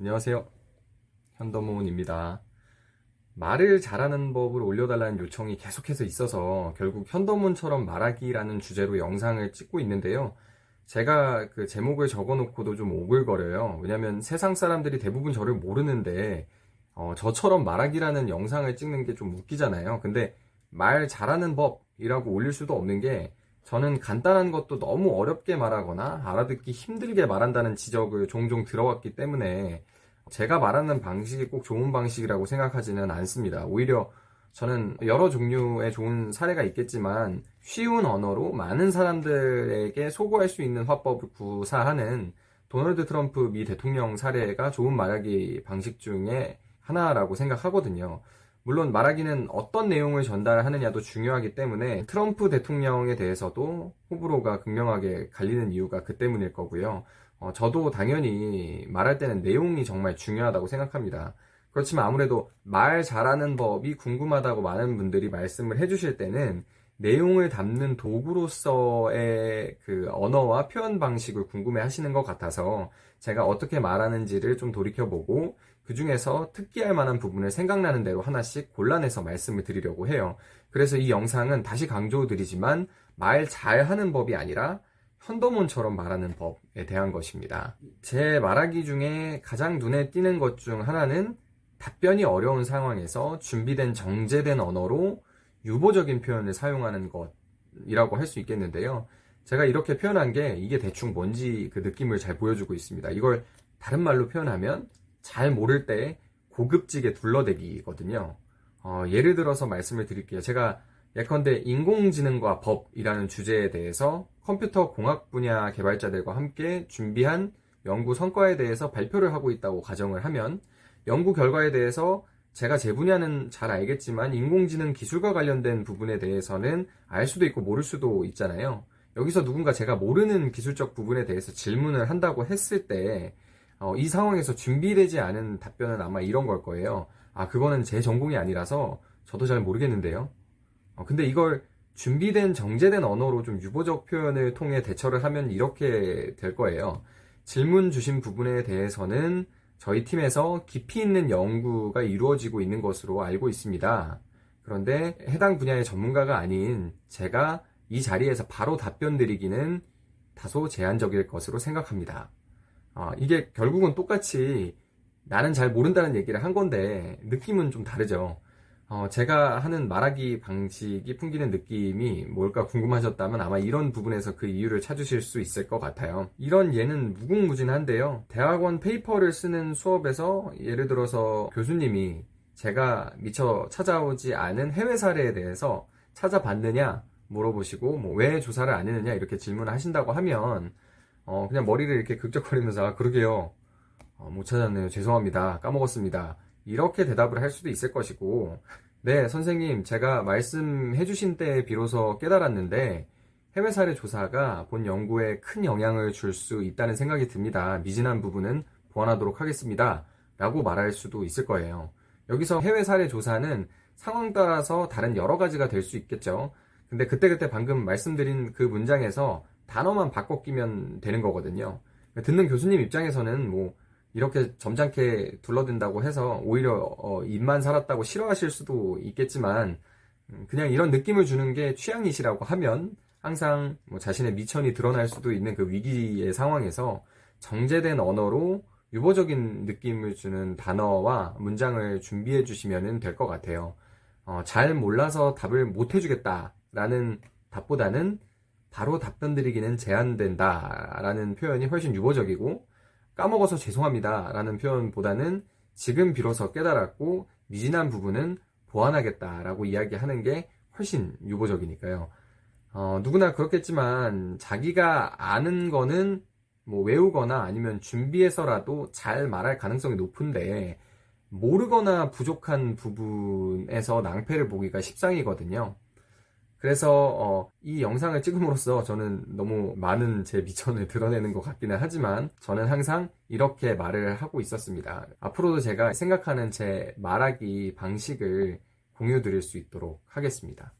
안녕하세요. 현더몬입니다. 말을 잘하는 법을 올려달라는 요청이 계속해서 있어서 결국 현더몬처럼 말하기라는 주제로 영상을 찍고 있는데요. 제가 그 제목을 적어놓고도 좀 오글거려요. 왜냐면 세상 사람들이 대부분 저를 모르는데 어, 저처럼 말하기라는 영상을 찍는 게 좀 웃기잖아요. 근데 말 잘하는 법이라고 올릴 수도 없는 게 저는 간단한 것도 너무 어렵게 말하거나 알아듣기 힘들게 말한다는 지적을 종종 들어왔기 때문에 제가 말하는 방식이 꼭 좋은 방식이라고 생각하지는 않습니다. 오히려 저는 여러 종류의 좋은 사례가 있겠지만 쉬운 언어로 많은 사람들에게 소구할 수 있는 화법을 구사하는 도널드 트럼프 미 대통령 사례가 좋은 말하기 방식 중에 하나라고 생각하거든요. 물론 말하기는 어떤 내용을 전달하느냐도 중요하기 때문에 트럼프 대통령에 대해서도 호불호가 극명하게 갈리는 이유가 그 때문일 거고요. 어, 저도 당연히 말할 때는 내용이 정말 중요하다고 생각합니다. 그렇지만 아무래도 말 잘하는 법이 궁금하다고 많은 분들이 말씀을 해주실 때는 내용을 담는 도구로서의 그 언어와 표현 방식을 궁금해 하시는 것 같아서 제가 어떻게 말하는지를 좀 돌이켜보고 그 중에서 특기할 만한 부분을 생각나는 대로 하나씩 골라내서 말씀을 드리려고 해요. 그래서 이 영상은 다시 강조드리지만 말 잘하는 법이 아니라 현도문처럼 말하는 법에 대한 것입니다. 제 말하기 중에 가장 눈에 띄는 것 중 하나는 답변이 어려운 상황에서 준비된 정제된 언어로 유보적인 표현을 사용하는 것이라고 할 수 있겠는데요. 제가 이렇게 표현한 게 이게 대충 뭔지 그 느낌을 잘 보여주고 있습니다. 이걸 다른 말로 표현하면 잘 모를 때 고급지게 둘러대기거든요. 어, 예를 들어서 말씀을 드릴게요. 제가 예컨대 인공지능과 법이라는 주제에 대해서 컴퓨터 공학 분야 개발자들과 함께 준비한 연구 성과에 대해서 발표를 하고 있다고 가정을 하면 연구 결과에 대해서 제가 제 분야는 잘 알겠지만 인공지능 기술과 관련된 부분에 대해서는 알 수도 있고 모를 수도 있잖아요. 여기서 누군가 제가 모르는 기술적 부분에 대해서 질문을 한다고 했을 때, 어, 이 상황에서 준비되지 않은 답변은 아마 이런 걸 거예요. 아, 그거는 제 전공이 아니라서 저도 잘 모르겠는데요. 어, 근데 이걸 준비된 정제된 언어로 좀 유보적 표현을 통해 대처를 하면 이렇게 될 거예요. 질문 주신 부분에 대해서는 저희 팀에서 깊이 있는 연구가 이루어지고 있는 것으로 알고 있습니다. 그런데 해당 분야의 전문가가 아닌 제가 이 자리에서 바로 답변 드리기는 다소 제한적일 것으로 생각합니다. 어, 이게 결국은 똑같이 나는 잘 모른다는 얘기를 한 건데 느낌은 좀 다르죠. 어, 제가 하는 말하기 방식이 풍기는 느낌이 뭘까 궁금하셨다면 아마 이런 부분에서 그 이유를 찾으실 수 있을 것 같아요. 이런 예는 무궁무진한데요. 대학원 페이퍼를 쓰는 수업에서 예를 들어서 교수님이 제가 미처 찾아오지 않은 해외 사례에 대해서 찾아봤느냐 물어보시고 뭐 왜 조사를 안 했느냐 이렇게 질문을 하신다고 하면 어, 그냥 머리를 이렇게 극적거리면서 아, 그러게요. 어, 못 찾았네요. 죄송합니다. 까먹었습니다. 이렇게 대답을 할 수도 있을 것이고, 네, 선생님, 제가 말씀해 주신 때 비로소 깨달았는데, 해외 사례 조사가 본 연구에 큰 영향을 줄 수 있다는 생각이 듭니다. 미진한 부분은 보완하도록 하겠습니다. 라고 말할 수도 있을 거예요. 여기서 해외 사례 조사는 상황 따라서 다른 여러 가지가 될 수 있겠죠. 근데 그때그때 방금 말씀드린 그 문장에서 단어만 바꿔 끼면 되는 거거든요. 듣는 교수님 입장에서는 뭐 이렇게 점잖게 둘러댄다고 해서 오히려 어, 입만 살았다고 싫어하실 수도 있겠지만 음, 그냥 이런 느낌을 주는 게 취향이시라고 하면 항상 뭐 자신의 미천이 드러날 수도 있는 그 위기의 상황에서 정제된 언어로 유보적인 느낌을 주는 단어와 문장을 준비해 주시면 될 것 같아요. 어, 잘 몰라서 답을 못 해주겠다라는 답보다는 바로 답변 드리기는 제한된다라는 표현이 훨씬 유보적이고 까먹어서 죄송합니다 라는 표현보다는 지금 비로소 깨달았고 미진한 부분은 보완하겠다 라고 이야기하는 게 훨씬 유보적이니까요. 어, 누구나 그렇겠지만 자기가 아는 거는 뭐 외우거나 아니면 준비해서라도 잘 말할 가능성이 높은데 모르거나 부족한 부분에서 낭패를 보기가 십상이거든요. 그래서 어, 이 영상을 찍음으로써 저는 너무 많은 제 미천을 드러내는 것 같기는 하지만 저는 항상 이렇게 말을 하고 있었습니다. 앞으로도 제가 생각하는 제 말하기 방식을 공유 드릴 수 있도록 하겠습니다.